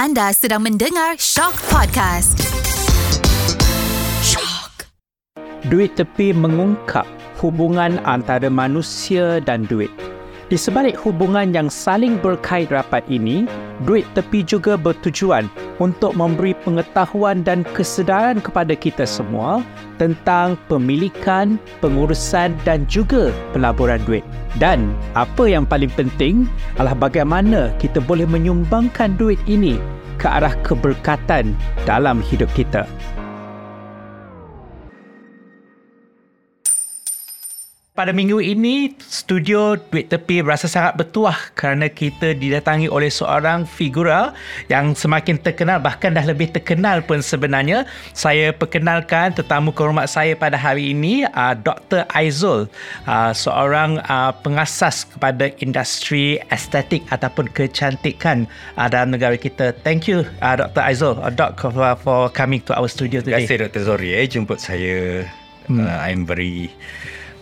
Anda sedang mendengar Shock Podcast. Shock. Duit tepi mengungkap hubungan antara manusia dan duit. Di sebalik hubungan yang saling berkait rapat ini, duit tepi juga bertujuan untuk memberi pengetahuan dan kesedaran kepada kita semua tentang pemilikan, pengurusan dan juga pelaburan duit. Dan apa yang paling penting adalah bagaimana kita boleh menyumbangkan duit ini ke arah keberkatan dalam hidup kita. Pada minggu ini, studio Duit Tepi berasa sangat bertuah kerana kita didatangi oleh seorang figura yang semakin terkenal, bahkan dah lebih terkenal pun sebenarnya. Saya perkenalkan tetamu kehormat saya pada hari ini, uh, Dr. Aizul, uh, seorang uh, pengasas kepada industri estetik ataupun kecantikan uh, dalam negara kita. Thank you, uh, Dr. Aizul, uh, Doc, for, for coming to our studio today. Terima kasih Dr. Zori eh, jemput saya. Hmm. Uh, I'm very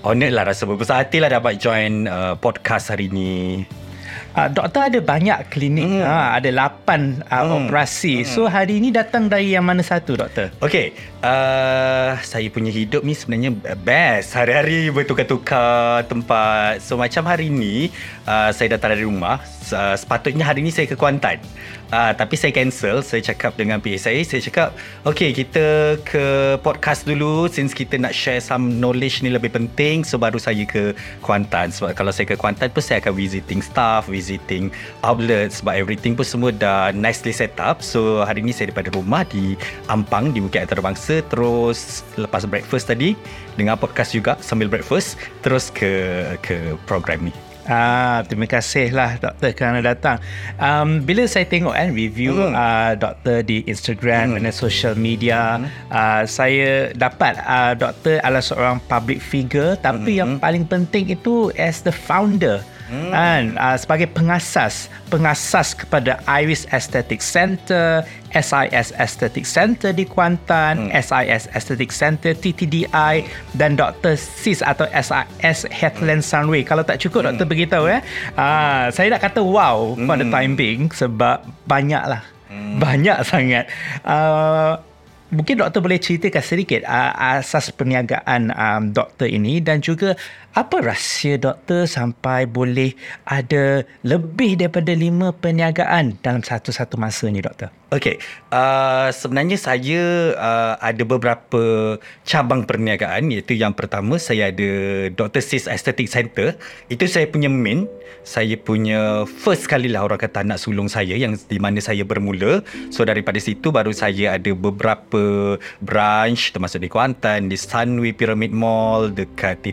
honoured lah rasa berbesar hati lah dapat join uh, podcast hari ni. Uh, doktor ada banyak klinik, hmm. uh, ada 8 uh, hmm. operasi. Hmm. So hari ini datang dari yang mana satu doktor? Okay, uh, saya punya hidup ni sebenarnya best. Hari-hari bertukar-tukar tempat. So macam hari ni uh, saya datang dari rumah. Uh, sepatutnya hari ni saya ke Kuantan. Uh, tapi saya cancel Saya cakap dengan PA saya Saya cakap Okay kita ke podcast dulu Since kita nak share some knowledge ni lebih penting So baru saya ke Kuantan Sebab kalau saya ke Kuantan pun Saya akan visiting staff Visiting outlet Sebab everything pun semua dah nicely set up So hari ni saya daripada rumah Di Ampang Di Bukit Antarabangsa Terus lepas breakfast tadi Dengar podcast juga Sambil breakfast Terus ke ke program ni Ah, terima kasih lah doktor kerana datang. Um, bila saya tengok kan review hmm. uh, doktor di Instagram hmm. dan social media, hmm. uh, saya dapat uh, doktor adalah seorang public figure tapi hmm. yang paling penting itu as the founder hmm. kan uh, sebagai pengasas pengasas kepada Iris Aesthetic Center SIS Aesthetic Center di Kuantan hmm. SIS Aesthetic Center TTDI dan Dr. Sis atau SIS Headland Sunway kalau tak cukup hmm. doktor beritahu ya uh, saya nak kata wow hmm. pada time being sebab banyak lah hmm. banyak sangat uh, Mungkin doktor boleh ceritakan sedikit uh, asas perniagaan um, doktor ini dan juga apa rahsia doktor sampai boleh ada lebih daripada lima perniagaan dalam satu-satu masa ni doktor? Okay, uh, sebenarnya saya uh, ada beberapa cabang perniagaan iaitu yang pertama saya ada Dr. Sis Aesthetic Center. Itu saya punya main, saya punya first kali lah orang kata anak sulung saya yang di mana saya bermula. So daripada situ baru saya ada beberapa branch termasuk di Kuantan, di Sunway Pyramid Mall, dekat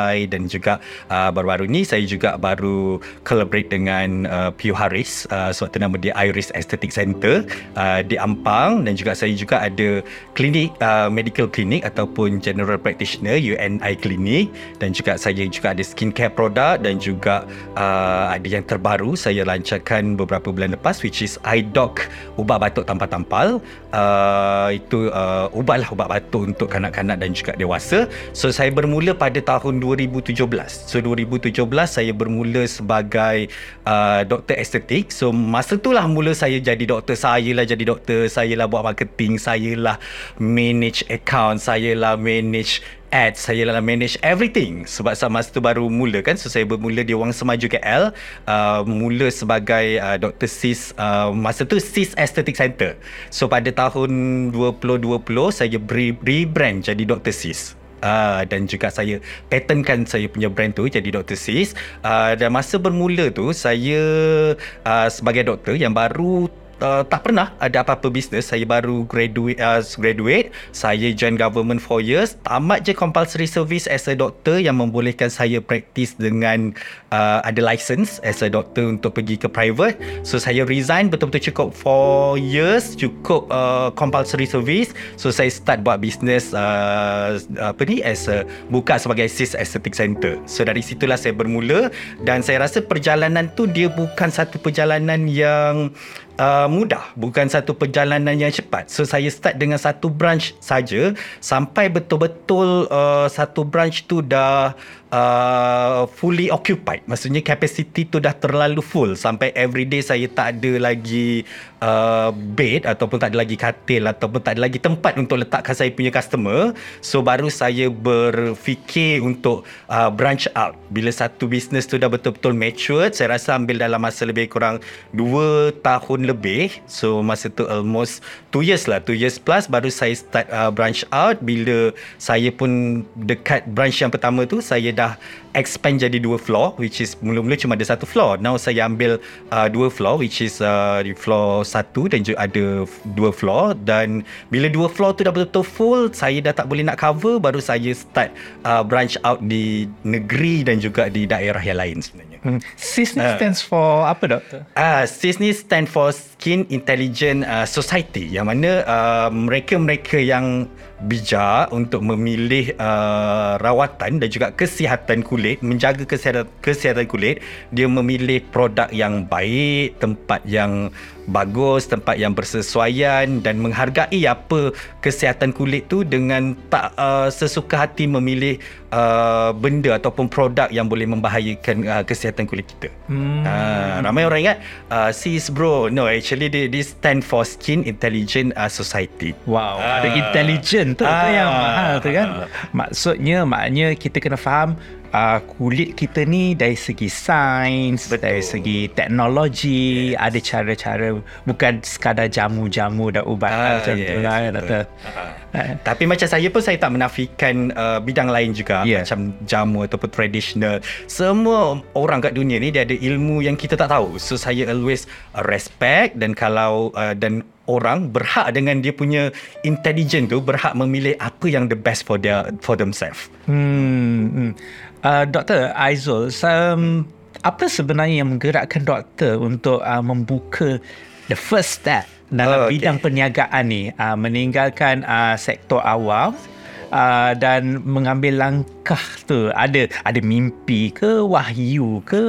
TTDI dan juga uh, baru-baru ni saya juga baru collaborate dengan uh, Pew Harris uh, sebab nama dia Iris Aesthetic Center uh, di Ampang. Dan juga saya juga ada klinik uh, medical clinic ataupun general practitioner UNI clinic. Dan juga saya juga ada skincare product dan juga uh, ada yang terbaru saya lancarkan beberapa bulan lepas which is iDoc ubat batuk tanpa tampal. Uh, itu uh, ubat lah ubat batuk untuk kanak-kanak dan juga dewasa. So saya bermula pada tahun 2017 so 2017 saya bermula sebagai uh, doktor estetik so masa itulah mula saya jadi doktor saya lah jadi doktor, saya lah buat marketing, saya lah manage account, saya lah manage ads, saya lah manage everything. Sebab masa tu baru mula kan. So saya bermula di Wang Semaju KL, uh, mula sebagai uh, Dr. Sis uh, masa tu Sis Aesthetic Center. So pada tahun 2020 saya rebrand jadi Dr. Sis. Uh, dan juga saya patentkan saya punya brand tu jadi Dr. Sis uh, dan masa bermula tu saya uh, sebagai doktor yang baru uh, tak pernah ada apa-apa bisnes saya baru graduate uh, graduate. Saya join government 4 years. Tamat je compulsory service as a doctor yang membolehkan saya practice dengan uh, ada license as a doctor untuk pergi ke private. So saya resign betul-betul cukup 4 years cukup uh, compulsory service. So saya start buat bisnes uh, apa ni as a buka sebagai sis aesthetic center. So dari situlah saya bermula dan saya rasa perjalanan tu dia bukan satu perjalanan yang uh, mudah bukan satu perjalanan yang cepat. So saya start dengan satu branch saja. Sampai betul-betul uh, satu branch tu dah uh, fully occupied. Maksudnya capacity tu dah terlalu full. Sampai everyday saya tak ada lagi uh, bed ataupun tak ada lagi katil ataupun tak ada lagi tempat untuk letakkan saya punya customer. So baru saya berfikir untuk uh, branch out. Bila satu business tu dah betul-betul matured, saya rasa ambil dalam masa lebih kurang 2 tahun lebih. So masa tu almost 2 years lah, 2 years plus baru saya start uh, branch out bila saya pun dekat branch yang pertama tu saya dah expand jadi dua floor which is mula-mula cuma ada satu floor now saya ambil uh, dua floor which is uh, floor satu dan juga ada dua floor dan bila dua floor tu dah betul-betul full saya dah tak boleh nak cover baru saya start uh, branch out di negeri dan juga di daerah yang lain sebenarnya Hmm. SIS ni stands for apa doktor? Ah, uh, SIS ni stand for Skin Intelligent uh, Society yang mana uh, mereka-mereka yang bijak untuk memilih uh, rawatan dan juga kesihatan kulit, menjaga kesihatan kesihatan kulit, dia memilih produk yang baik, tempat yang bagus, tempat yang bersesuaian dan menghargai apa kesihatan kulit tu dengan tak uh, sesuka hati memilih uh, benda ataupun produk yang boleh membahayakan uh, kesihatan kulit kita. Hmm. Uh, ramai orang ingat uh, sis bro, no actually this stand for Skin Intelligent uh, Society. Wow, uh, ada intelligent tu, uh, tu yang mahal tu kan. Uh, Maksudnya maknanya kita kena faham uh, kulit kita ni dari segi sains, Betul. dari segi teknologi, yes. ada cara-cara bukan sekadar jamu-jamu dan ubat uh, macam yes. tu lah doktor. Uh. Uh. Tapi macam saya pun saya tak menafikan uh, bidang lain juga yeah. macam jamu ataupun traditional. Semua orang kat dunia ni dia ada ilmu yang kita tak tahu. So saya always respect dan kalau uh, dan orang berhak dengan dia punya intelligence tu berhak memilih apa yang the best for their for themselves. Hmm. hmm. Uh, Dr. Aizul, um, apa sebenarnya yang menggerakkan doktor untuk uh, membuka the first step dalam oh, okay. bidang perniagaan ni uh, meninggalkan uh, sektor awam uh, dan mengambil langkah tu ada ada mimpi ke wahyu ke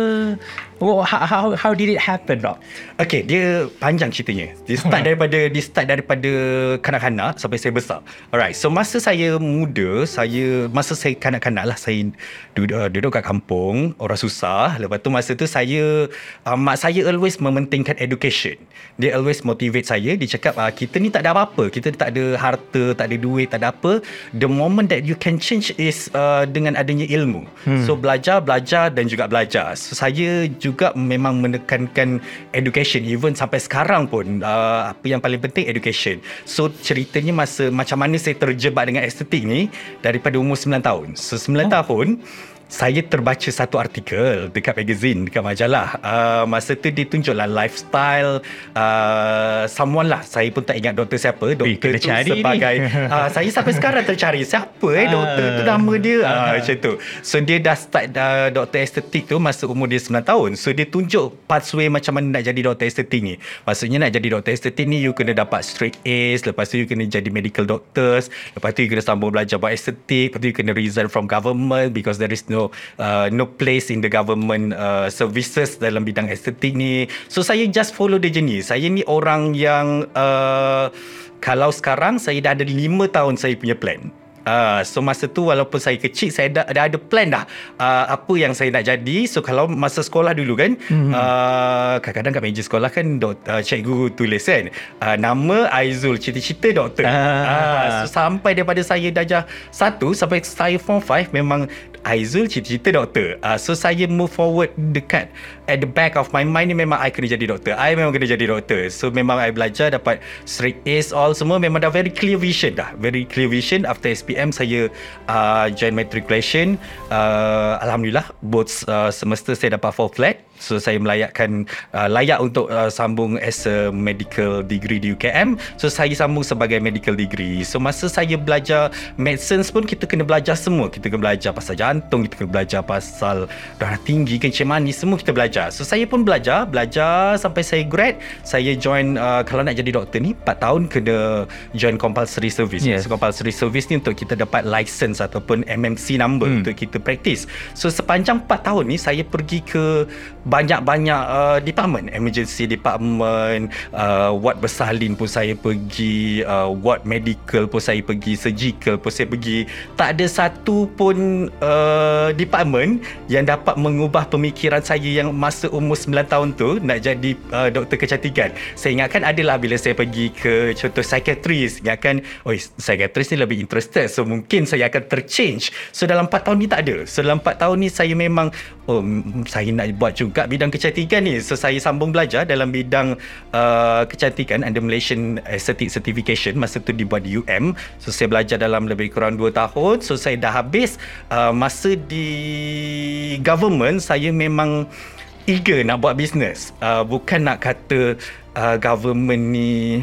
Oh, how, how, how did it happen, Dok? Okay, dia panjang ceritanya. Dia start daripada dia start daripada kanak-kanak sampai saya besar. Alright, so masa saya muda, saya masa saya kanak-kanak lah, saya duduk, duduk kat kampung, orang susah. Lepas tu masa tu saya, uh, mak saya always mementingkan education. Dia always motivate saya. Dia cakap, uh, kita ni tak ada apa-apa. Kita tak ada harta, tak ada duit, tak ada apa. The moment that you can change is uh, dengan adanya ilmu. Hmm. So, belajar, belajar dan juga belajar. So, saya juga juga memang menekankan education. Even sampai sekarang pun uh, apa yang paling penting education. So ceritanya masa macam mana saya terjebak dengan estetik ni daripada umur 9 tahun. So 9 oh. tahun saya terbaca satu artikel dekat magazine dekat majalah. Uh, masa tu dia tunjuklah lifestyle uh, someone lah. Saya pun tak ingat doktor siapa. Doktor tu sebagai uh, saya sampai sekarang tercari siapa eh doktor? Tu nama dia. Uh, macam tu. So dia dah start uh, doktor estetik tu masa umur dia 9 tahun. So dia tunjuk pathway macam mana nak jadi doktor estetik ni. Maksudnya nak jadi doktor estetik ni you kena dapat straight A's lepas tu you kena jadi medical doctors lepas tu you kena sambung belajar buat estetik lepas tu you kena resign from government because there is no uh, no place in the government uh, services dalam bidang estetik ni. So saya just follow the journey. Saya ni orang yang uh, kalau sekarang saya dah ada 5 tahun saya punya plan. Uh, so masa tu walaupun saya kecil saya dah, dah ada plan dah uh, apa yang saya nak jadi so kalau masa sekolah dulu kan mm-hmm. uh, kadang-kadang kat meja sekolah kan dok, uh, cikgu tulis kan uh, nama Aizul cita-cita doktor uh. Uh, so sampai daripada saya darjah 1 sampai saya form 5 memang Aizul cita-cita doktor. Uh, so saya move forward dekat at the back of my mind ni memang I kena jadi doktor. I memang kena jadi doktor. So memang I belajar dapat straight A's all semua memang dah very clear vision dah. Very clear vision after SPM saya uh, join matriculation. Uh, Alhamdulillah both uh, semester saya dapat 4 flat. So saya melayakkan uh, layak untuk uh, sambung as a medical degree di UKM. So saya sambung sebagai medical degree. So masa saya belajar medicine pun kita kena belajar semua. Kita kena belajar pasal jantung, kita kena belajar pasal darah tinggi, kencing manis, semua kita belajar. So saya pun belajar, belajar sampai saya grad. Saya join uh, kalau nak jadi doktor ni 4 tahun kena join compulsory service. Yes. So compulsory service ni untuk kita dapat license ataupun MMC number hmm. untuk kita practice. So sepanjang 4 tahun ni saya pergi ke banyak-banyak uh, department emergency department uh, ward bersalin pun saya pergi uh, ward medical pun saya pergi surgical pun saya pergi tak ada satu pun uh, department yang dapat mengubah pemikiran saya yang masa umur 9 tahun tu nak jadi uh, doktor kecantikan. Saya ingatkan adalah bila saya pergi ke contoh psychiatrist ingatkan oh psychiatrist ni lebih interested so mungkin saya akan terchange. So dalam 4 tahun ni tak ada. So dalam 4 tahun ni saya memang oh saya nak buat juga bidang kecantikan ni. So saya sambung belajar dalam bidang uh, kecantikan under Malaysian Aesthetic Certification. Masa tu dibuat di UM so saya belajar dalam lebih kurang 2 tahun. So saya dah habis uh, masa di government saya memang eager nak buat bisnes uh, bukan nak kata uh, government ni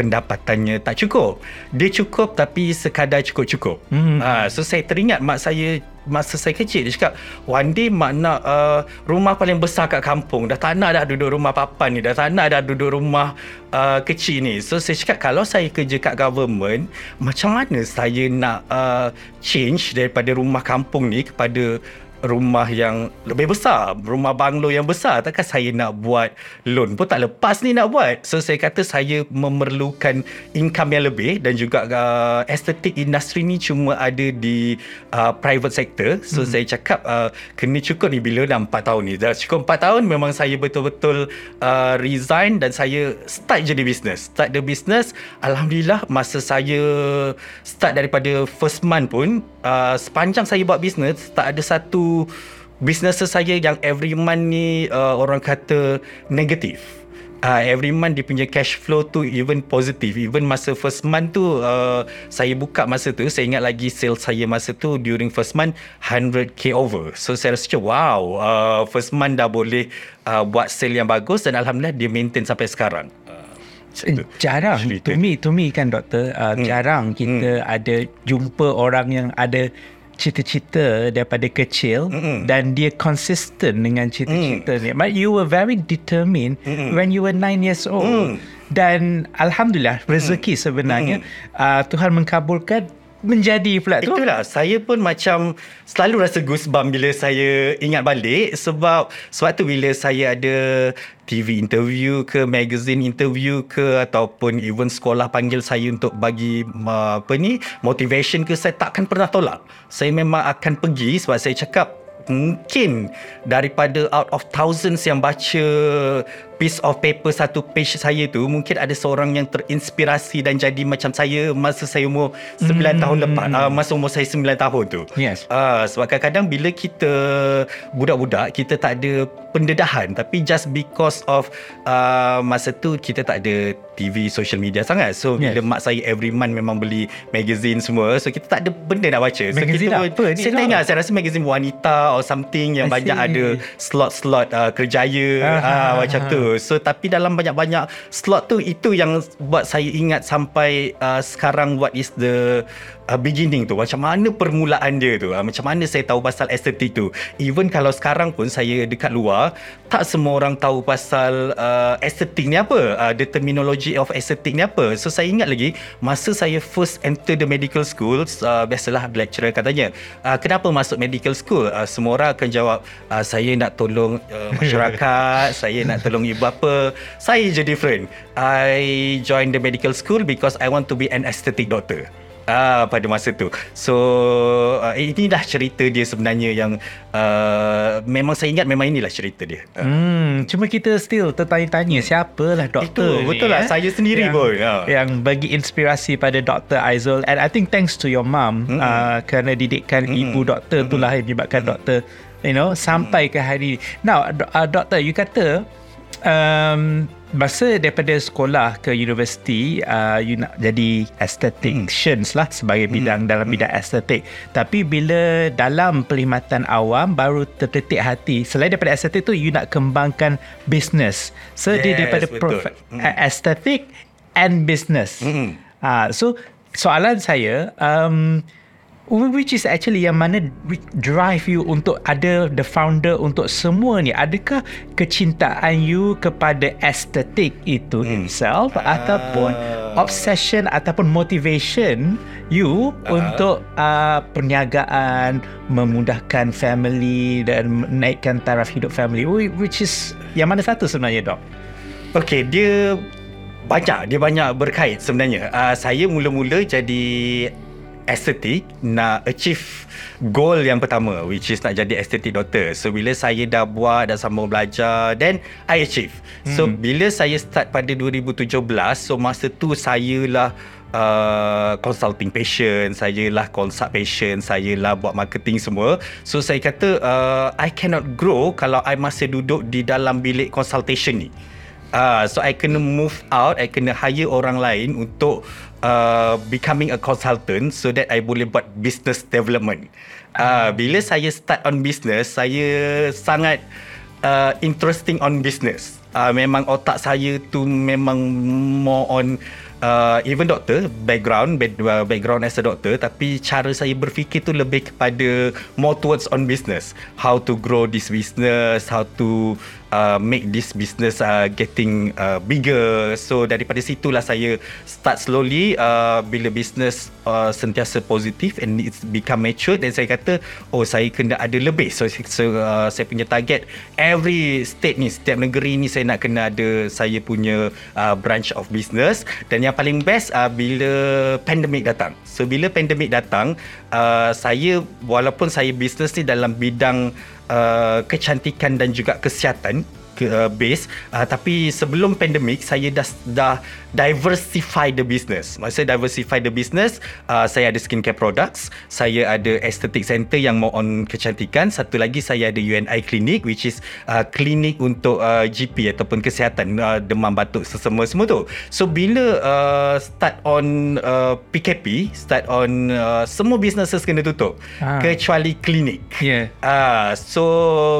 pendapatannya tak cukup. Dia cukup tapi sekadar cukup-cukup. Hmm. Uh, so saya teringat mak saya masa saya kecil dia cakap one day mak nak uh, rumah paling besar kat kampung dah tak nak dah duduk rumah papan ni dah tak nak dah duduk rumah uh, kecil ni so saya cakap kalau saya kerja kat government macam mana saya nak uh, change daripada rumah kampung ni kepada rumah yang lebih besar rumah banglo yang besar takkan saya nak buat loan pun tak lepas ni nak buat. So saya kata saya memerlukan income yang lebih dan juga uh, estetik industri ni cuma ada di uh, private sector. So hmm. saya cakap uh, kena cukup ni bila dah 4 tahun ni. Dah cukup 4 tahun memang saya betul-betul uh, resign dan saya start jadi business. Start the business Alhamdulillah masa saya start daripada first month pun uh, sepanjang saya buat business tak ada satu business saya yang every month ni uh, orang kata negatif. Uh, every month dia punya cash flow tu even positive. Even masa first month tu uh, saya buka masa tu saya ingat lagi sales saya masa tu during first month 100k over. So saya rasa wow uh, first month dah boleh uh, buat sale yang bagus dan alhamdulillah dia maintain sampai sekarang. Uh, jarang to me to me kan doktor uh, hmm. jarang kita hmm. ada jumpa orang yang ada cita-cita daripada kecil Mm-mm. dan dia consistent dengan cita-cita mm. ni. But you were very determined Mm-mm. when you were 9 years old. Mm. Dan alhamdulillah rezeki mm. sebenarnya mm. Uh, Tuhan mengkabulkan menjadi pula tu. Itulah saya pun macam selalu rasa goosebump bila saya ingat balik sebab sebab tu bila saya ada TV interview ke magazine interview ke ataupun even sekolah panggil saya untuk bagi apa ni motivation ke saya takkan pernah tolak. Saya memang akan pergi sebab saya cakap mungkin daripada out of thousands yang baca piece of paper satu page saya tu mungkin ada seorang yang terinspirasi dan jadi macam saya masa saya umur 9 hmm. tahun lepas uh, masa umur saya 9 tahun tu. Yes. Uh, sebab kadang-kadang bila kita budak-budak kita tak ada pendedahan tapi just because of uh, masa tu kita tak ada TV social media sangat. So yes. bila mak saya every month memang beli magazine semua so kita tak ada benda nak baca. So magazine kita apa ni? Saya tengok saya rasa magazine wanita or something yang banyak ada slot-slot uh, kerjaya uh, macam tu. So tapi dalam banyak-banyak slot tu itu yang buat saya ingat sampai uh, sekarang what is the uh, beginning tu macam mana permulaan dia tu? Uh, macam mana saya tahu pasal estetik tu? Even kalau sekarang pun saya dekat luar tak semua orang tahu pasal uh, estetik ni apa? Uh, the terminology of estetik ni apa? So saya ingat lagi masa saya first enter the medical school uh, biasalah lecturer katanya uh, kenapa masuk medical school? Uh, semua orang akan jawab uh, saya nak tolong uh, masyarakat saya nak tolong ibu bapa. Saya je different. I join the medical school because I want to be an aesthetic doctor Ah pada masa tu. So uh, ini dah cerita dia sebenarnya yang uh, memang saya ingat memang inilah cerita dia. Hmm cuma kita still tertanya-tanya siapalah doktor Itu betul lah eh? saya sendiri yang, pun. Ha. Yang bagi inspirasi pada Dr. Aizul and I think thanks to your mum mm-hmm. uh, kerana didikan mm-hmm. ibu doktor mm-hmm. itulah yang menyebabkan mm-hmm. doktor you know sampai mm-hmm. ke hari Now uh, doktor you kata um, masa daripada sekolah ke universiti uh, you nak jadi aestheticians hmm. lah sebagai bidang hmm. dalam hmm. bidang estetik tapi bila dalam perkhidmatan awam baru terdetik hati selain daripada estetik tu you nak kembangkan business so yes, dia daripada prof- hmm. aesthetic and business hmm. uh, so soalan saya um, which is actually yang mana drive you untuk ada the founder untuk semua ni adakah kecintaan you kepada estetik itu hmm. itself uh, ataupun obsession ataupun motivation you Ah. untuk uh, perniagaan, memudahkan family dan menaikkan taraf hidup family Whi- which is yang mana satu sebenarnya dok? Okey, dia banyak, dia banyak berkait sebenarnya. Uh, saya mula-mula jadi estetik nak achieve goal yang pertama which is nak jadi estetik doctor. So bila saya dah buat dah sambung belajar then I achieve. So Hmm. bila saya start pada 2017 so masa tu saya lah Uh, consulting patient Saya lah consult patient Saya lah buat marketing semua So saya kata uh, I cannot grow Kalau I masih duduk Di dalam bilik consultation ni Uh, so I kena move out I kena hire orang lain Untuk uh, Becoming a consultant So that I boleh buat Business development. Uh, Bila saya start on business Saya sangat uh, Interesting on business. Uh, Memang otak saya tu Memang more on uh, even doktor background back, uh, background as a doctor tapi cara saya berfikir tu lebih kepada more towards on business. How to grow this business how to uh, make this business uh, getting uh, bigger. So daripada situlah saya start slowly uh, bila business uh, sentiasa positif and it's become mature dan saya kata oh saya kena ada lebih. So, so uh, saya punya target every state ni setiap negeri ni saya nak kena ada saya punya uh, branch of business. Dan yang paling best uh, bila pandemik datang. So bila pandemik datang uh, saya walaupun saya business ni dalam bidang uh, kecantikan dan juga kesihatan ke uh, base. Uh, tapi sebelum pandemik saya dah dah diversify the business. Maksudnya diversify the business uh, saya ada skincare products saya ada aesthetic center yang more on kecantikan. Satu lagi saya ada UNI clinic which is uh, klinik untuk uh, GP ataupun kesihatan uh, demam batuk sesama semua tu. So bila uh, start on uh, PKP start on uh, semua businesses kena tutup. Ah. kecuali klinik Yeah. Ah, so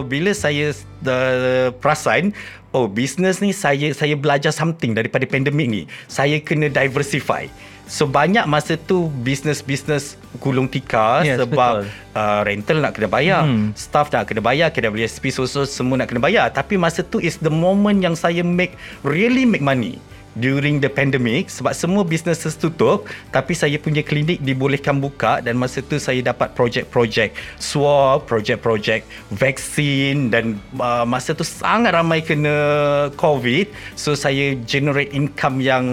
bila saya uh, perasan oh business ni saya saya belajar something daripada pandemik ni. Saya kena diversify. So banyak masa tu business-business gulung tikar Yes, sebab betul. uh, rental nak kena bayar, Hmm. staff nak kena bayar, KWSP so semua nak kena bayar. Tapi masa tu is the moment yang saya make really make money during the pandemic sebab semua businesses tutup tapi saya punya klinik dibolehkan buka dan masa tu saya dapat projek-projek swab, projek-projek vaksin dan uh, masa tu sangat ramai kena covid. So saya generate income yang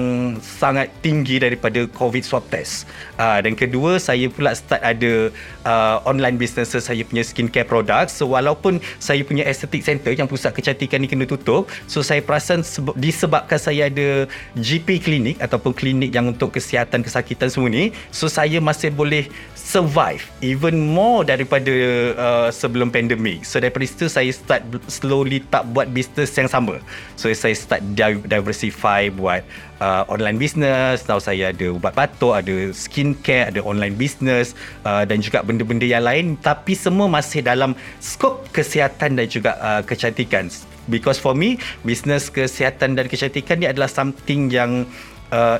sangat tinggi daripada covid swab test. Uh, dan kedua saya pula start ada uh, online businesses saya punya skincare products. So walaupun saya punya aesthetic center yang pusat kecantikan ni kena tutup so saya perasan disebabkan saya ada GP klinik ataupun klinik yang untuk kesihatan kesakitan semua ni so saya masih boleh survive even more daripada uh, sebelum pandemik. So daripada situ saya start slowly tak buat business yang sama. So saya start di- diversify buat uh, online business. Now saya ada ubat batuk ada skincare ada online business uh, dan juga benda-benda yang lain. Tapi semua masih dalam skop kesihatan dan juga uh, kecantikan. Because for me business kesihatan dan kecantikan ni adalah something yang uh,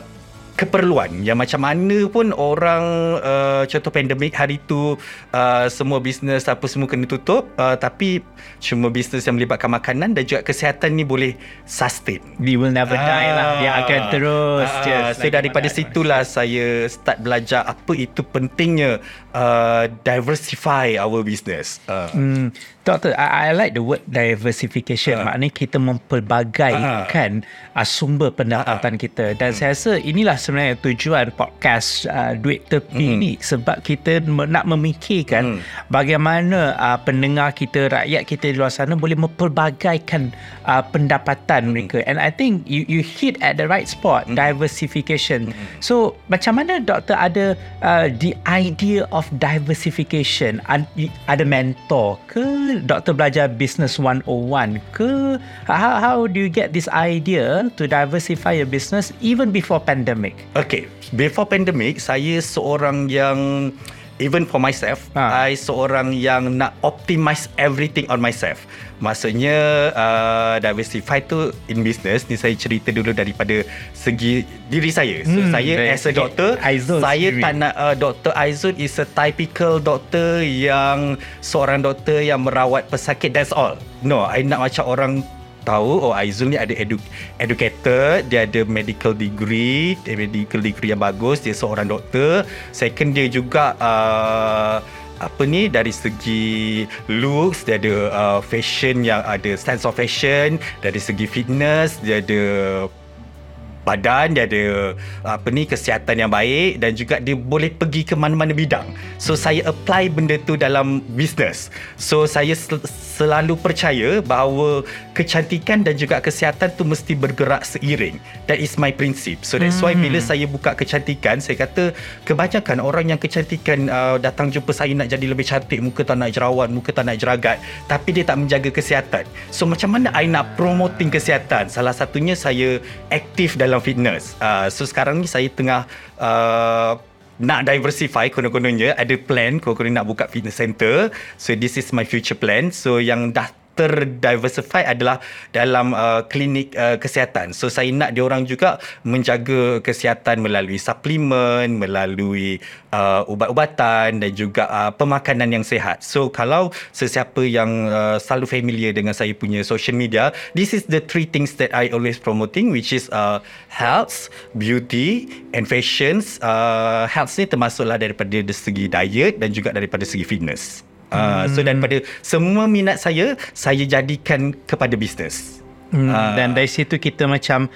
keperluan yang macam mana pun orang uh, contoh pandemik hari tu uh, semua bisnes apa semua kena tutup uh, tapi cuma bisnes yang melibatkan makanan dan juga kesihatan ni boleh sustain We will never die lah. Dia akan terus. Ah, just so lagi daripada situlah saya start belajar apa itu pentingnya uh, diversify our business. Uh, Hmm, Doktor, I, I like the word diversification. Ah. Maknanya kita memperbagaikan uh, sumber pendapatan kita. Dan saya rasa inilah sebenarnya tujuan podcast uh, Duit Tepi Hmm. ni. Sebab kita nak memikirkan bagaimana uh, pendengar kita, rakyat kita di luar sana boleh memperbagaikan uh, pendapatan mereka. And I think you you hit at the right spot, diversification. So, macam mana doktor ada uh, the idea of diversification? Ad, ada mentor ke doktor belajar business 101 ke how, how do you get this idea to diversify your business even before pandemic okay, before pandemic saya seorang yang even for myself, Ah. I seorang yang nak optimize everything on myself. Maksudnya uh, diversify tu in business ni saya cerita dulu daripada segi diri saya. So Hmm, saya as a doctor, Aizul saya sendiri. tak nak uh, Dr. Aizul is a typical doctor yang seorang doktor yang merawat pesakit that's all. No, I nak macam orang tahu oh Aizul ni ada edu- educated dia ada medical degree dia medical degree yang bagus dia seorang doktor. Second dia juga uh, apa ni dari segi looks dia ada uh, fashion yang ada sense of fashion dari segi fitness dia ada badan dia ada apa ni kesihatan yang baik dan juga dia boleh pergi ke mana-mana bidang. So saya apply benda tu dalam business. So saya sel- selalu percaya bahawa kecantikan dan juga kesihatan tu mesti bergerak seiring. That is my principle. So that's why bila saya buka kecantikan saya kata kebanyakan orang yang kecantikan uh, datang jumpa saya nak jadi lebih cantik muka tak nak jerawat muka tak nak jeragat tapi dia tak menjaga kesihatan. So macam mana I nak promoting kesihatan? Salah satunya saya aktif dalam fitness. Uh, so sekarang ni saya tengah uh, nak diversify konon-kononnya. Ada plan konon-konon nak buka fitness center. So this is my future plan. So yang dah terdiversify adalah dalam uh, klinik uh, kesihatan. So saya nak diorang juga menjaga kesihatan melalui suplemen, melalui uh, ubat-ubatan dan juga uh, pemakanan yang sihat. So kalau sesiapa yang uh, selalu familiar dengan saya punya social media, this is the three things that I always promoting which is uh, health, beauty and fashion. Uh, health ni termasuklah daripada segi diet dan juga daripada segi fitness. Uh, so daripada semua minat saya saya jadikan kepada bisnes. Hmm, uh, dan dari situ kita macam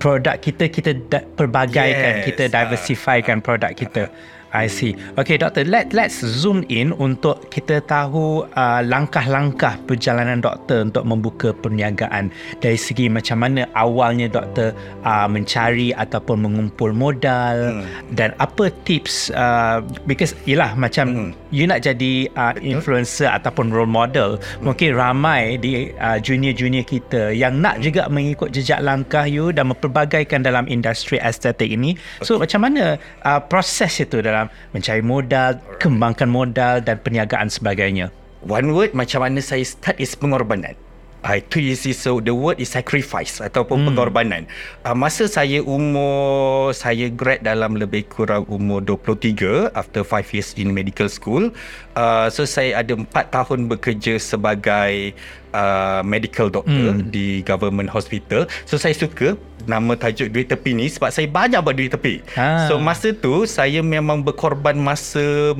produk kita kita da- perbagaikan Yes, kita diversifykan produk kita. I see. Okay, doktor, let let's zoom in untuk kita tahu uh, langkah-langkah perjalanan doktor untuk membuka perniagaan dari segi macam mana awalnya doktor uh, mencari ataupun mengumpul modal hmm. dan apa tips uh, because yalah macam hmm. you nak jadi uh, influencer ataupun role model, hmm. mungkin ramai di uh, junior-junior kita yang nak juga mengikut jejak langkah you dan memperbagaikan dalam industri estetik ini. So macam mana uh, proses itu dalam mencari modal, kembangkan modal dan perniagaan sebagainya. One word macam mana saya start is pengorbanan. Uh, itu is, is so the word is sacrifice ataupun hmm. pengorbanan. Uh, masa saya umur saya grad dalam lebih kurang umur 23 after 5 years in medical school. Uh, so saya ada 4 tahun bekerja sebagai uh, medical doctor hmm. di government hospital. So saya suka nama tajuk duit tepi ni sebab saya banyak buat duit tepi. Ha. So masa tu saya memang berkorban masa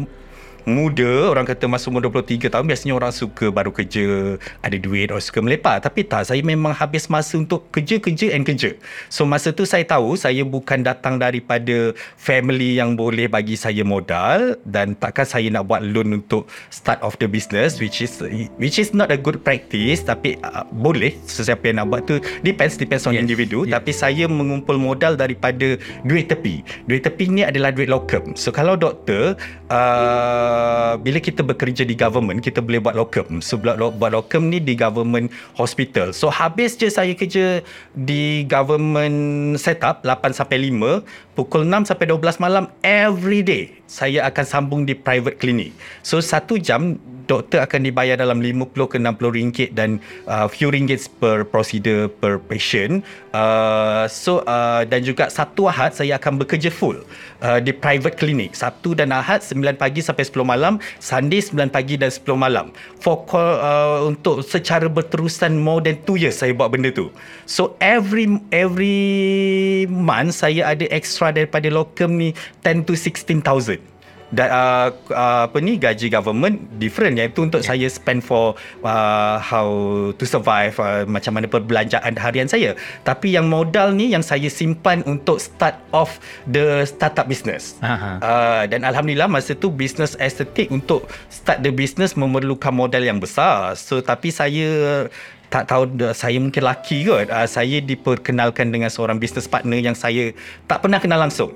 muda orang kata masa umur 23 tahun biasanya orang suka baru kerja ada duit orang suka melepak. Tapi tak saya memang habis masa untuk kerja kerja and kerja. So masa tu saya tahu saya bukan datang daripada family yang boleh bagi saya modal dan takkan saya nak buat loan untuk start of the business which is which is not a good practice. Tapi uh, boleh. Sesiapa yang nak buat tu depends depends on yes, individu. yes. tapi saya mengumpul modal daripada duit tepi. Duit tepi ni adalah duit locum. So kalau doktor uh, Uh, bila kita bekerja di government kita boleh buat locum. So buat, buat locum ni di government hospital. So habis je saya kerja di government setup 8 sampai 5 pukul 6 sampai 12 malam every day saya akan sambung di private clinic. So satu jam doktor akan dibayar dalam 50 ke 60 ringgit dan uh, few ringgit per procedure per patient. Uh, so uh, dan juga satu ahad saya akan bekerja full uh, di private clinic. Sabtu dan Ahad 9 pagi sampai 10 malam. Sunday 9 pagi dan 10 malam. For call, uh, untuk secara berterusan more than 2 years saya buat benda tu. So every every month saya ada extra daripada locum ni 10 to 16,000 dan uh, uh, apa ni gaji government different. Iaitu untuk yeah. saya spend for uh, how to survive uh, macam mana perbelanjaan harian saya. Tapi yang modal ni yang saya simpan untuk start off the startup business. Uh, dan alhamdulillah masa tu business estetik untuk start the business memerlukan modal yang besar. So tapi saya tak tahu saya mungkin laki kot uh, saya diperkenalkan dengan seorang business partner yang saya tak pernah kenal langsung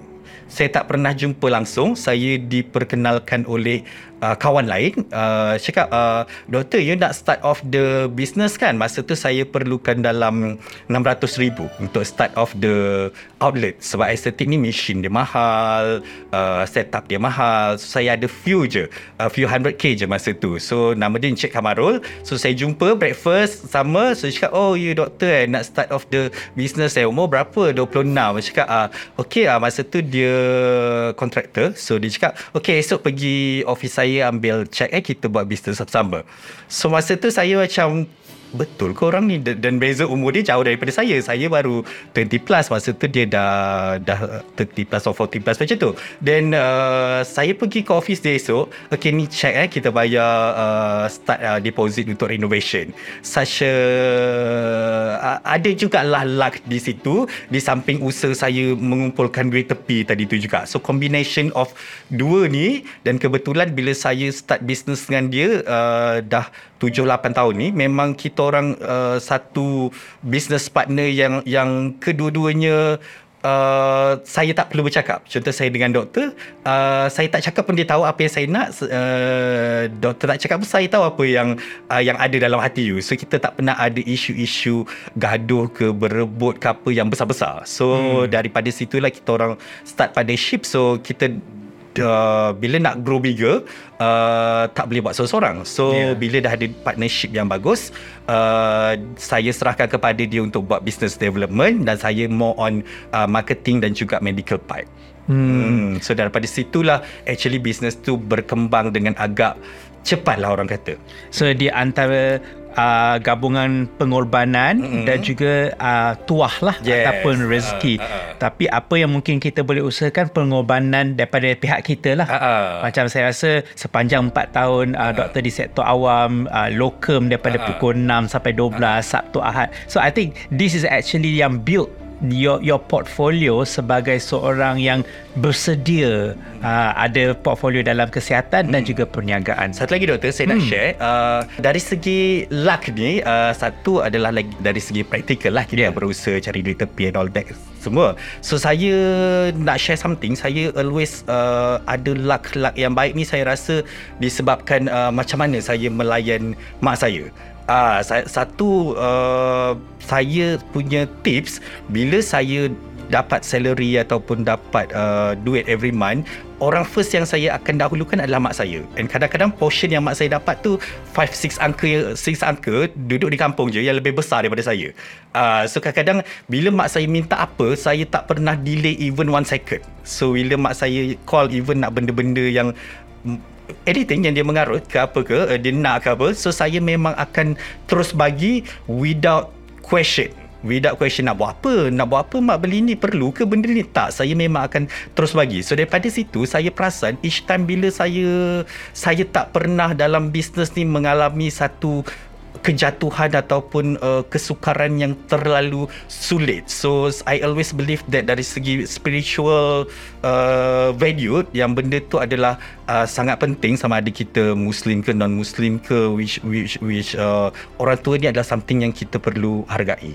saya tak pernah jumpa langsung. Saya diperkenalkan oleh uh, kawan lain uh, cakap uh, doktor you nak start off the business kan? Masa tu saya perlukan dalam 600 ribu untuk start off the outlet sebab estetik ni machine dia mahal uh, setup dia mahal. So, saya ada few je a uh, few hundred k je masa tu. So nama dia Encik Kamarul. So saya jumpa breakfast sama. So cakap oh you doktor eh nak start off the business eh umur berapa? 26 saya cakap uh, okay uh, masa tu dia kontraktor so dia cakap okay esok pergi office saya ambil check eh kita buat bisnes sama. So masa tu saya macam betul ke orang ni? Dan- beza umur dia jauh daripada saya. Saya baru 20 plus. Masa tu dia dah dah 30 plus atau 40 plus macam tu. Then uh, saya pergi ke office dia esok. Okay ni check eh. Kita bayar uh, start uh, deposit untuk renovation. Such a, uh, ada jugalah luck di situ. Di samping usaha saya mengumpulkan duit tepi tadi tu juga. So combination of dua ni dan kebetulan bila saya start business dengan dia uh, dah 7-8 tahun ni memang kita orang uh, satu business partner yang yang kedua-duanya Uh, saya tak perlu bercakap. Contoh saya dengan doktor uh, Saya tak cakap pun dia tahu Apa yang saya nak. Uh, Doktor tak cakap pun Saya tahu apa yang uh, Yang ada dalam hati you. So kita tak pernah ada isu-isu Gaduh ke Berebut ke apa Yang besar-besar. So hmm. daripada situlah Kita orang start pada ship So kita uh, bila nak grow bigger uh, tak boleh buat seorang-seorang. So yeah. bila dah ada partnership yang bagus, uh, saya serahkan kepada dia untuk buat business development dan saya more on uh, marketing dan juga medical part. Hmm. hmm. So daripada situlah actually business tu berkembang dengan agak cepat lah orang kata. So di antara uh, gabungan pengorbanan mm-hmm. dan juga uh, tuah lah yes. ataupun rezeki. Uh, uh, uh. Tapi apa yang mungkin kita boleh usahakan pengorbanan daripada pihak kita lah. Uh, uh. Macam saya rasa sepanjang 4 tahun uh, uh. doktor di sektor awam, uh, lokum daripada uh, uh. pukul 6 sampai 12 uh. Sabtu Ahad. So I think this is actually yang build your your portfolio sebagai seorang yang bersedia uh, ada portfolio dalam kesihatan hmm. dan juga perniagaan. Satu lagi doktor saya hmm. nak share uh, dari segi luck ni uh, satu adalah lagi dari segi praktikal lah kita yeah. berusaha cari duit tepi and all that semua. So saya nak share something saya always uh, ada luck-luck yang baik ni saya rasa disebabkan uh, macam mana saya melayan mak saya. Ah, satu uh, saya punya tips bila saya dapat salary ataupun dapat uh, duit every month orang first yang saya akan dahulukan adalah mak saya. And kadang-kadang portion yang mak saya dapat tu 5 6 angka 6 angka duduk di kampung je yang lebih besar daripada saya. Uh, so kadang-kadang bila mak saya minta apa saya tak pernah delay even one second. So bila mak saya call even nak benda-benda yang anything yang dia mengarut ke apa ke uh, dia nak ke apa so saya memang akan terus bagi without question. Without question nak buat apa? Nak buat apa mak? Beli ni perlu ke? Benda ni tak. Saya memang akan terus bagi. So daripada situ saya perasan each time bila saya saya tak pernah dalam bisnes ni mengalami satu kejatuhan ataupun uh, kesukaran yang terlalu sulit. So I always believe that dari segi spiritual uh, value yang benda tu adalah uh, sangat penting sama ada kita muslim ke non muslim ke which which which uh, orang tua ni adalah something yang kita perlu hargai.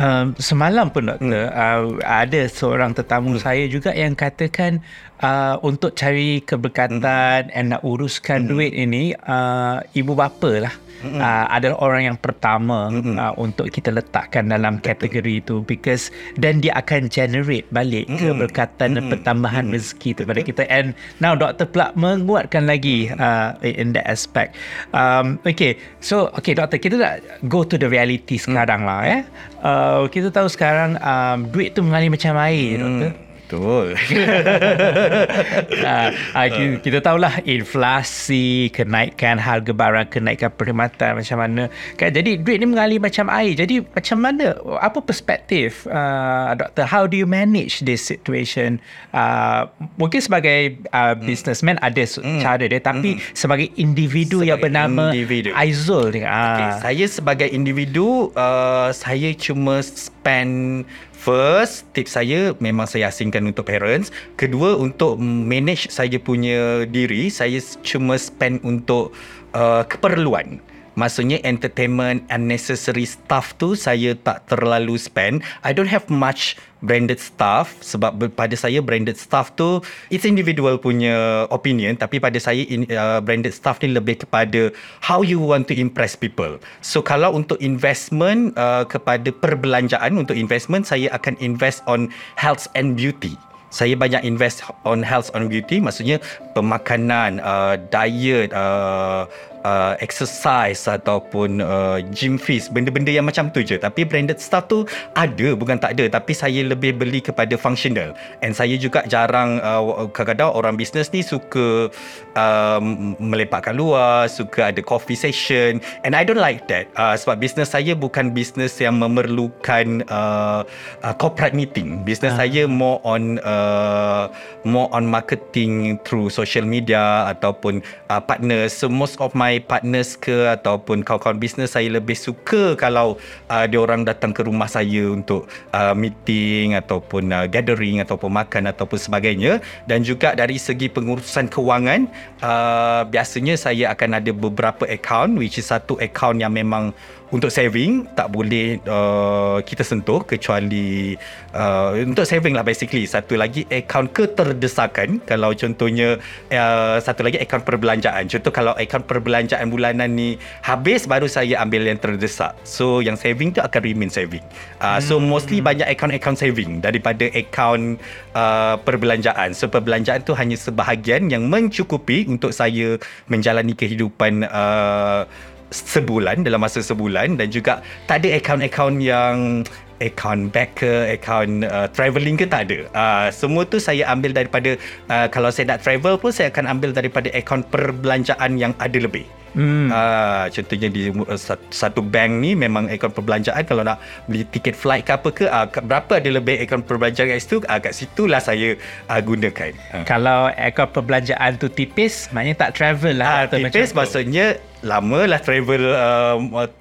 Um, semalam pun doktor hmm. uh, ada seorang tetamu hmm. saya juga yang katakan uh, untuk cari keberkatan hmm. and nak uruskan hmm. duit ini uh, ibu bapa lah mm-hmm. uh, adalah orang yang pertama mm-hmm. uh, untuk kita letakkan dalam kategori itu because then dia akan generate balik mm-hmm. keberkatan mm-hmm. dan pertambahan mm-hmm. rezeki kepada kita and now doktor pula menguatkan lagi uh, in that aspect um, okay so okay doktor kita nak go to the reality sekarang mm-hmm. lah eh uh, kita tahu sekarang um, duit tu mengalir macam air mm-hmm. doktor Betul. uh, uh, kita, kita tahulah inflasi, kenaikan harga barang, kenaikan perkhidmatan macam mana. Kan? Jadi duit ni mengalir macam air. Jadi macam mana, apa perspektif uh, doktor? How do you manage this situation? Uh, mungkin sebagai uh, businessman mm. ada mm. cara dia. Tapi mm. sebagai individu sebagai yang bernama individu. Aizul. Uh. Okay. Saya sebagai individu, uh, saya cuma spend First, tips saya memang saya asingkan untuk parents. Kedua, untuk manage saya punya diri, saya cuma spend untuk uh, keperluan. Maksudnya entertainment unnecessary stuff tu saya tak terlalu spend. I don't have much branded stuff sebab pada saya branded stuff tu it's individual punya opinion tapi pada saya in, uh, branded stuff ni lebih kepada how you want to impress people. So kalau untuk investment uh, kepada perbelanjaan untuk investment saya akan invest on health and beauty saya banyak invest on health on beauty maksudnya pemakanan uh, diet uh, uh, exercise ataupun uh, gym fees benda-benda yang macam tu je. Tapi branded stuff tu ada bukan tak ada. Tapi saya lebih beli kepada functional. And saya juga jarang uh, kadang-kadang orang bisnes ni suka um, melepakkan luar suka ada coffee session. And I don't like that uh, sebab bisnes saya bukan bisnes yang memerlukan uh, uh, corporate meeting. Bisnes uh. saya more on uh, more on marketing through social media ataupun uh, partners. So most of my partners ke ataupun kawan-kawan bisnes saya lebih suka kalau uh, dia orang datang ke rumah saya untuk uh, meeting ataupun uh, gathering ataupun makan ataupun sebagainya. Dan juga dari segi pengurusan kewangan uh, biasanya saya akan ada beberapa account which is satu account yang memang untuk saving tak boleh uh, kita sentuh kecuali uh, untuk saving lah basically. Satu lagi account keterdesakan. Kalau contohnya uh, satu lagi account perbelanjaan. Contoh kalau account perbelanjaan bulanan ni habis baru saya ambil yang terdesak. So yang saving tu akan remain saving. Uh, hmm. so mostly banyak account-account saving daripada account uh, perbelanjaan. So perbelanjaan tu hanya sebahagian yang mencukupi untuk saya menjalani kehidupan uh, sebulan dalam masa sebulan dan juga tak ada akaun-akaun yang akaun back ke akaun uh, travelling ke tak ada uh, semua tu saya ambil daripada uh, kalau saya nak travel pun saya akan ambil daripada akaun perbelanjaan yang ada lebih Hmm. Uh, contohnya di uh, satu bank ni memang akaun perbelanjaan kalau nak beli tiket flight ke apa ke uh, berapa ada lebih akaun perbelanjaan kat situ uh, kat situlah saya uh, gunakan. Uh. Kalau akaun perbelanjaan tu tipis maknanya tak travel lah. Uh, tipis maksudnya lama lah travel uh,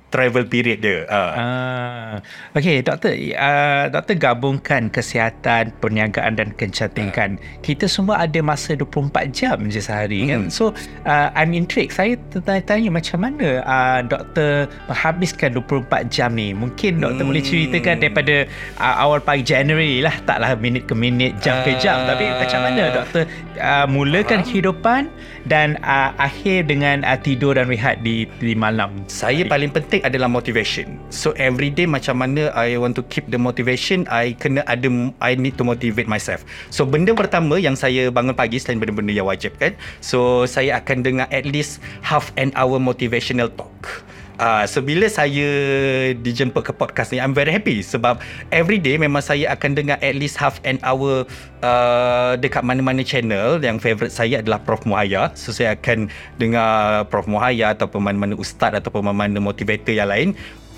travel period dia. Uh. Ah. Okey, doktor, uh, doktor gabungkan kesihatan, perniagaan dan kecantikan. Uh. Kita semua ada masa 24 jam je sehari kan? hmm. kan. So, uh, I'm intrigued. Saya tanya macam mana uh, doktor menghabiskan 24 jam ni? Mungkin doktor hmm. boleh ceritakan daripada uh, awal pagi January lah, taklah minit ke minit, jam uh. ke jam, tapi macam mana doktor uh, mulakan uh. kehidupan dan uh, akhir dengan uh, tidur dan rehat di di malam. Saya paling penting penting adalah motivation. So every day macam mana I want to keep the motivation, I kena ada I need to motivate myself. So benda pertama yang saya bangun pagi selain benda-benda yang wajib kan. So saya akan dengar at least half an hour motivational talk. Uh, so bila saya dijemput ke podcast ni I'm very happy sebab every day memang saya akan dengar at least half an hour uh, dekat mana-mana channel. Yang favourite saya adalah Prof. Muhaya so saya akan dengar Prof. Muhaya ataupun mana-mana ustaz ataupun mana-mana motivator yang lain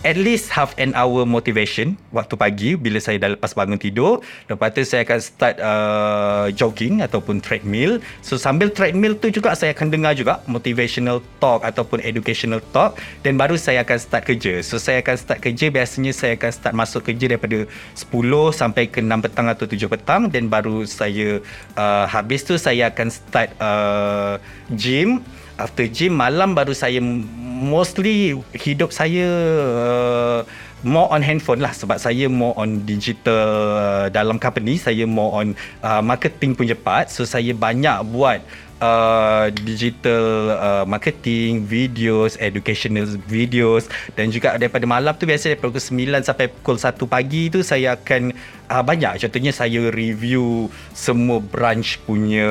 at least half an hour motivation waktu pagi bila saya dah lepas bangun tidur. Lepas tu saya akan start uh, jogging ataupun treadmill. So sambil treadmill tu juga saya akan dengar juga motivational talk ataupun educational talk. Dan baru saya akan start kerja. So saya akan start kerja biasanya saya akan start masuk kerja daripada 10 sampai ke 6 petang atau 7 petang. Dan baru saya uh, habis tu saya akan start uh, gym. After gym malam baru saya mostly hidup saya uh, more on handphone lah. Sebab saya more on digital uh, dalam company. Saya more on uh, marketing punya part. So saya banyak buat uh, digital uh, marketing videos educational videos. Dan juga daripada malam tu biasa daripada pukul 9 sampai pukul 1 pagi tu saya akan uh, banyak. Contohnya saya review semua branch punya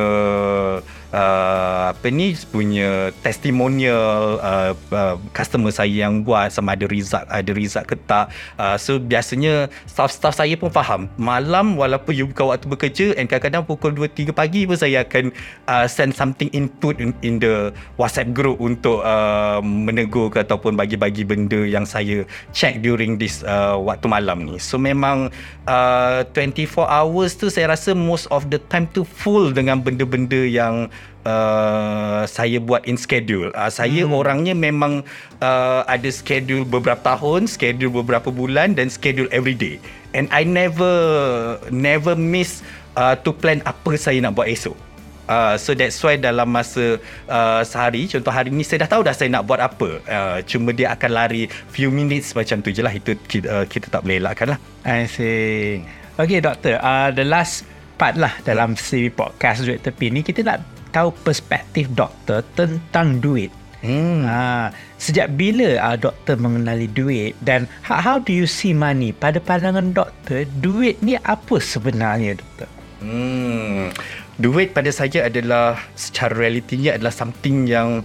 uh, apa ni punya testimonial uh, uh, customer saya yang buat sama ada result ada result ke tak. Uh, so biasanya staff-staff saya pun faham. Malam walaupun you buka waktu bekerja and kadang-kadang pukul 2 3 pagi pun saya akan uh, send something input in, in the WhatsApp group untuk uh, menegur ke ataupun bagi-bagi benda yang saya check during this uh, waktu malam ni. So memang uh, 24 hours tu saya rasa most of the time tu full dengan benda-benda yang uh, saya buat in schedule. Uh, saya hmm. orangnya memang uh, ada schedule beberapa tahun, schedule beberapa bulan dan schedule every day. And I never never miss uh, to plan apa saya nak buat esok. Uh, so that's why dalam masa uh, sehari contoh hari ni saya dah tahu dah saya nak buat apa uh, cuma dia akan lari few minutes macam tu je lah itu kita, uh, kita tak boleh elakkan lah I see Okay doktor uh, the last part lah dalam series podcast Duit Tepi ni kita nak tahu perspektif doktor tentang duit. Hmm. Ha, sejak bila uh, doktor mengenali duit dan how, how do you see money pada pandangan doktor duit ni apa sebenarnya doktor? Hmm. Duit pada saya adalah secara realitinya adalah something yang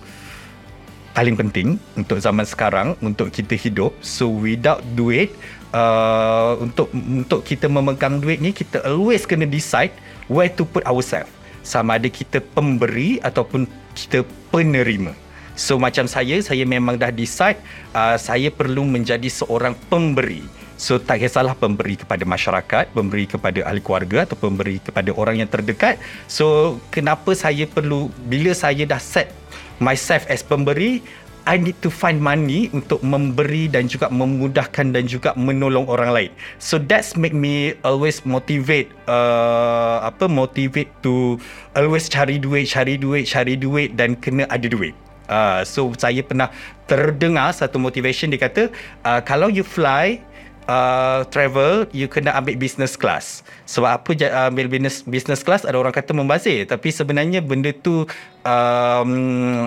paling penting untuk zaman sekarang untuk kita hidup. So without duit uh, untuk untuk kita memegang duit ni kita always kena decide where to put ourselves. Sama ada kita pemberi ataupun kita penerima. So macam saya, saya memang dah decide uh, saya perlu menjadi seorang pemberi. So tak kisahlah pemberi kepada masyarakat, pemberi kepada ahli keluarga atau pemberi kepada orang yang terdekat. So kenapa saya perlu bila saya dah set myself as pemberi, I need to find money untuk memberi dan juga memudahkan dan juga menolong orang lain. So that's make me always motivate uh, apa motivate to always cari duit, cari duit, cari duit dan kena ada duit. Uh, so saya pernah terdengar satu motivation dia kata uh, kalau you fly uh, travel you kena ambil business class. Sebab apa uh, ambil business business class? Ada orang kata membazir. Tapi sebenarnya benda tu um,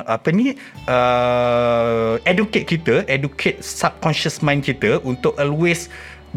apa ni uh, educate kita educate subconscious mind kita untuk always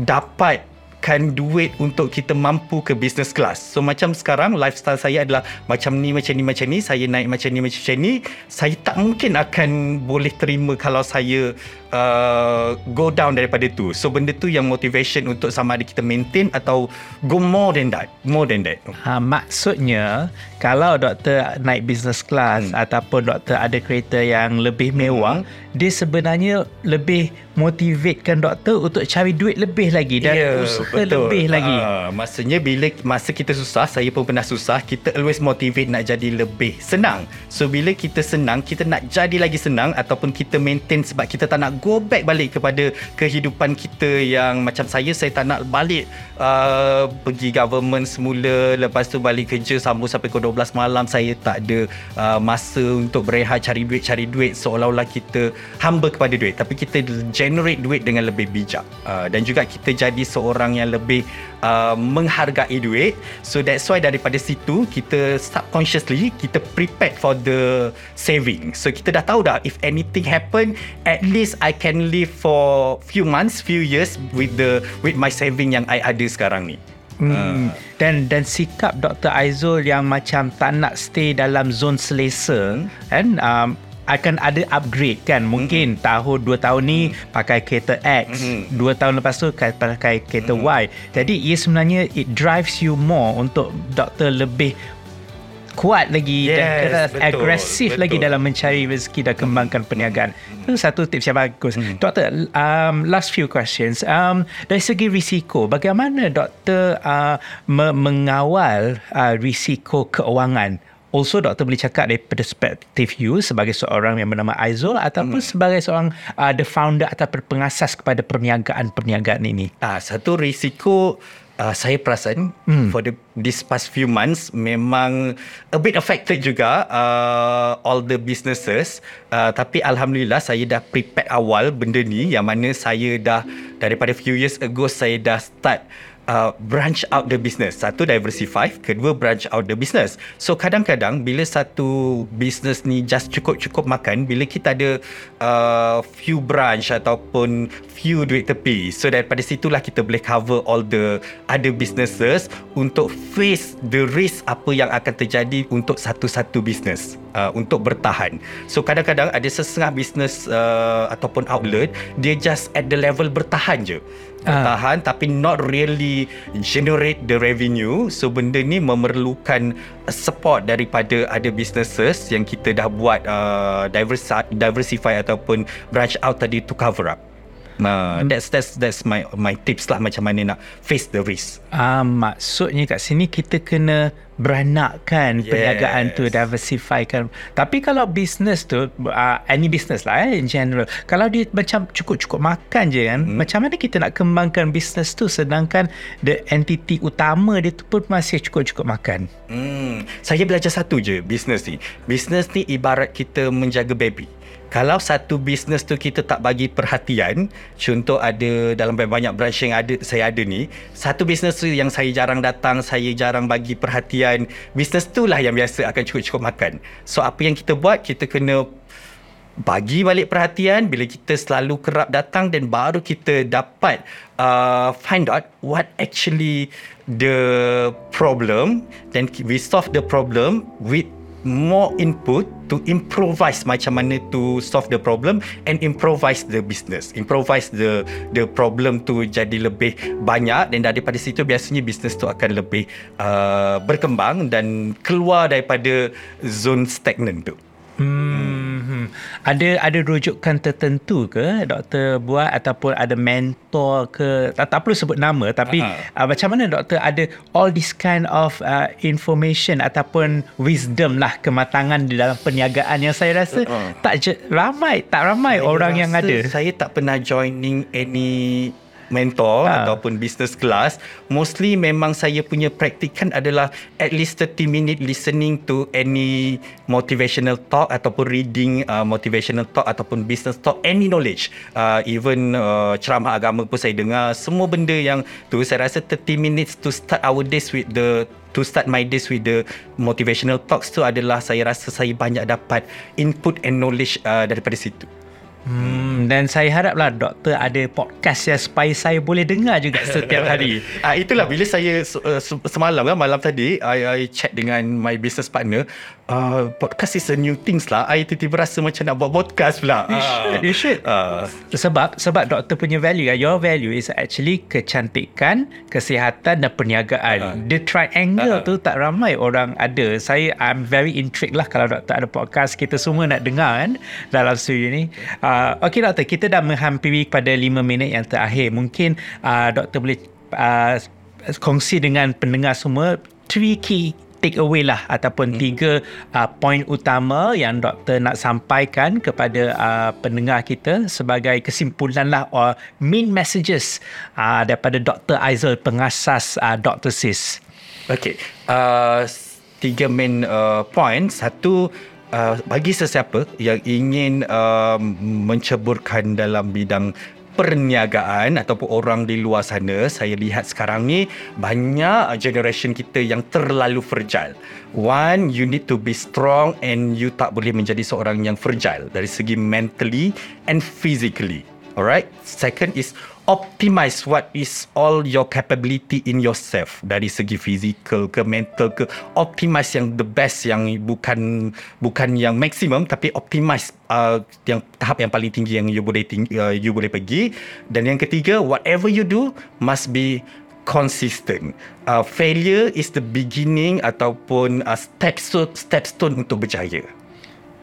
dapat kan duit untuk kita mampu ke business class. So macam sekarang lifestyle saya adalah macam ni macam ni macam ni, saya naik macam ni macam ni, saya tak mungkin akan boleh terima kalau saya uh, go down daripada tu. So benda tu yang motivation untuk sama ada kita maintain atau go more than that, more than that. Ha, maksudnya kalau doktor naik business class hmm. ataupun doktor ada kereta yang lebih mewah, hmm. dia sebenarnya lebih motivatekan doktor untuk cari duit lebih lagi dan yeah, usaha betul. lebih lagi. Uh, maksudnya bila masa kita susah, saya pun pernah susah, kita always motivate nak jadi lebih senang. So bila kita senang, kita nak jadi lagi senang ataupun kita maintain sebab kita tak nak go back balik kepada kehidupan kita yang macam saya, saya tak nak balik uh, pergi government semula, lepas tu balik kerja sambung sampai ke 12 malam, saya tak ada uh, masa untuk berehat cari duit, cari duit. Seolah-olah kita hamba kepada duit. Tapi kita generate duit dengan lebih bijak. Uh, dan juga kita jadi seorang yang lebih uh, menghargai duit. So that's why daripada situ kita subconsciously kita prepared for the saving. So kita dah tahu dah if anything happen at least I can live for few months few years with the with my saving yang I ada sekarang ni Hmm. Uh. Dan dan sikap Dr. Aizul yang macam tak nak stay dalam zon selesa kan um, akan ada upgrade kan mungkin mm-hmm. tahun 2 tahun ni mm-hmm. pakai kereta X mm-hmm. 2 tahun lepas tu pakai kereta mm-hmm. Y jadi ia sebenarnya it drives you more untuk doktor lebih kuat lagi yes, dan keras agresif betul. lagi dalam mencari rezeki dan kembangkan perniagaan. Itu satu tips yang bagus. Hmm. Doktor, um, last few questions. Um, dari segi risiko, bagaimana doktor uh, mengawal uh, risiko keuangan Also doktor boleh cakap dari perspektif you sebagai seorang yang bernama Aizul ataupun hmm. sebagai seorang uh, the founder atau pengasas kepada perniagaan-perniagaan ini. Ah satu risiko uh, saya perasan hmm. for the this past few months memang a bit affected juga uh, all the businesses uh, tapi alhamdulillah saya dah prepare awal benda ni yang mana saya dah daripada few years ago saya dah start uh, branch out the business. Satu diversify, kedua branch out the business. So kadang-kadang bila satu business ni just cukup-cukup makan, bila kita ada uh, few branch ataupun few duit tepi. So daripada situlah kita boleh cover all the other businesses untuk face the risk apa yang akan terjadi untuk satu-satu business uh, untuk bertahan. So kadang-kadang ada sesetengah business uh, ataupun outlet dia just at the level bertahan je. Bertahan uh. tapi not really generate the revenue. So benda ni memerlukan support daripada ada businesses yang kita dah buat uh, diversify, diversify ataupun branch out tadi to cover up. Nah, that's that's that's my my tips lah macam mana nak face the risk. Ah, uh, maksudnya kat sini kita kena beranakkan yes. perniagaan tu diversifykan. Tapi kalau business tu uh, any business lah eh, in general, kalau dia macam cukup-cukup makan je kan, hmm. macam mana kita nak kembangkan business tu sedangkan the entity utama dia tu pun masih cukup-cukup makan. Hmm, saya belajar satu je business ni. Business ni ibarat kita menjaga baby kalau satu bisnes tu kita tak bagi perhatian contoh ada dalam banyak branch yang ada saya ada ni satu bisnes tu yang saya jarang datang saya jarang bagi perhatian bisnes tu lah yang biasa akan cukup-cukup makan. So apa yang kita buat? Kita kena bagi balik perhatian. Bila kita selalu kerap datang dan baru kita dapat uh, find out what actually the problem then we solve the problem with more input to improvise macam mana to solve the problem and improvise the business. Improvise the the problem tu jadi lebih banyak dan daripada situ biasanya business tu akan lebih uh, berkembang dan keluar daripada zone stagnant tu Hmm. Ada ada rujukan tertentu ke doktor buat ataupun ada mentor ke tak, tak perlu sebut nama tapi uh, macam mana doktor ada all this kind of uh, information ataupun wisdom lah kematangan di dalam perniagaan yang saya rasa uh, tak je, ramai tak ramai saya orang yang ada. Saya tak pernah joining any mentor ha. ataupun business class mostly memang saya punya praktikan adalah at least 30 minute listening to any motivational talk ataupun reading uh, motivational talk ataupun business talk any knowledge uh, even uh, ceramah agama pun saya dengar semua benda yang tu saya rasa 30 minutes to start our days with the to start my days with the motivational talks tu adalah saya rasa saya banyak dapat input and knowledge uh, daripada situ. Hmm, dan saya haraplah doktor ada podcast yang supaya saya boleh dengar juga setiap hari. ah itulah bila saya uh, semalam kan malam tadi I, I chat dengan my business partner uh, podcast is a new things lah. I tiba-tiba rasa macam nak buat podcast pula. You should. You should. Uh. Sebab sebab doktor punya value your value is actually kecantikan, kesihatan dan perniagaan. Uh. The triangle uh. tu tak ramai orang ada. Saya I'm very intrigued lah kalau doktor ada podcast kita semua nak dengar kan dalam studio ni. Uh, Uh, Okey doktor, kita dah menghampiri pada 5 minit yang terakhir. Mungkin uh, doktor boleh uh, kongsi dengan pendengar semua three key take away lah ataupun hmm. tiga uh, poin utama yang doktor nak sampaikan kepada uh, pendengar kita sebagai kesimpulan lah or main messages uh, daripada Dr. Aizul pengasas uh, Dr. Sis. Okay. Uh, tiga main uh, point. Satu, uh, bagi sesiapa yang ingin uh, menceburkan dalam bidang perniagaan ataupun orang di luar sana saya lihat sekarang ni banyak generation kita yang terlalu fragile. One you need to be strong and you tak boleh menjadi seorang yang fragile dari segi mentally and physically. Alright? Second is optimize what is all your capability in yourself. Dari segi physical ke mental ke optimize yang the best yang bukan bukan yang maximum tapi optimize uh, yang tahap yang paling tinggi yang you boleh tinggi, uh, you boleh pergi. Dan yang ketiga whatever you do must be consistent. Uh, failure is the beginning ataupun uh, step stone step stone untuk berjaya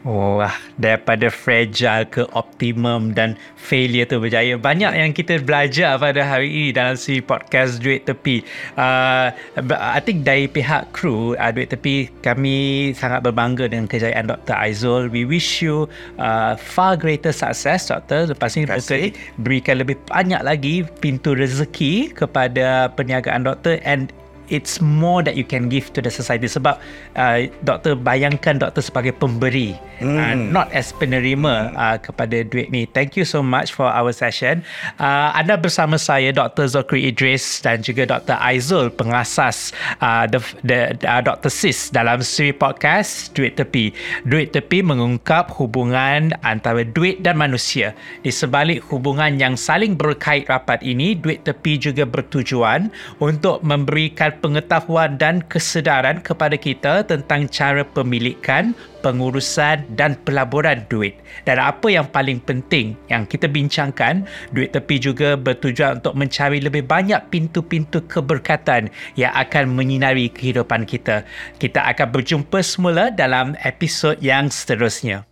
Wah, daripada fragile ke optimum dan failure tu berjaya. Banyak yang kita belajar pada hari ini dalam si podcast Duit Tepi. Uh, I think dari pihak kru uh, Duit Tepi, kami sangat berbangga dengan kejayaan Dr. Aizul. We wish you uh, far greater success, Dr. Lepas ini, Dr. berikan lebih banyak lagi pintu rezeki kepada perniagaan Dr. and it's more that you can give to the society sebab uh, doktor bayangkan doktor sebagai pemberi mm. uh, not as penerima uh, kepada duit ni thank you so much for our session uh, anda bersama saya Dr. Zokri Idris dan juga Dr. Aizul pengasas uh, the, the uh, Dr. Sis dalam seri podcast Duit Tepi Duit Tepi mengungkap hubungan antara duit dan manusia di sebalik hubungan yang saling berkait rapat ini Duit Tepi juga bertujuan untuk memberikan pengetahuan dan kesedaran kepada kita tentang cara pemilikan, pengurusan dan pelaburan duit. Dan apa yang paling penting yang kita bincangkan, duit tepi juga bertujuan untuk mencari lebih banyak pintu-pintu keberkatan yang akan menyinari kehidupan kita. Kita akan berjumpa semula dalam episod yang seterusnya.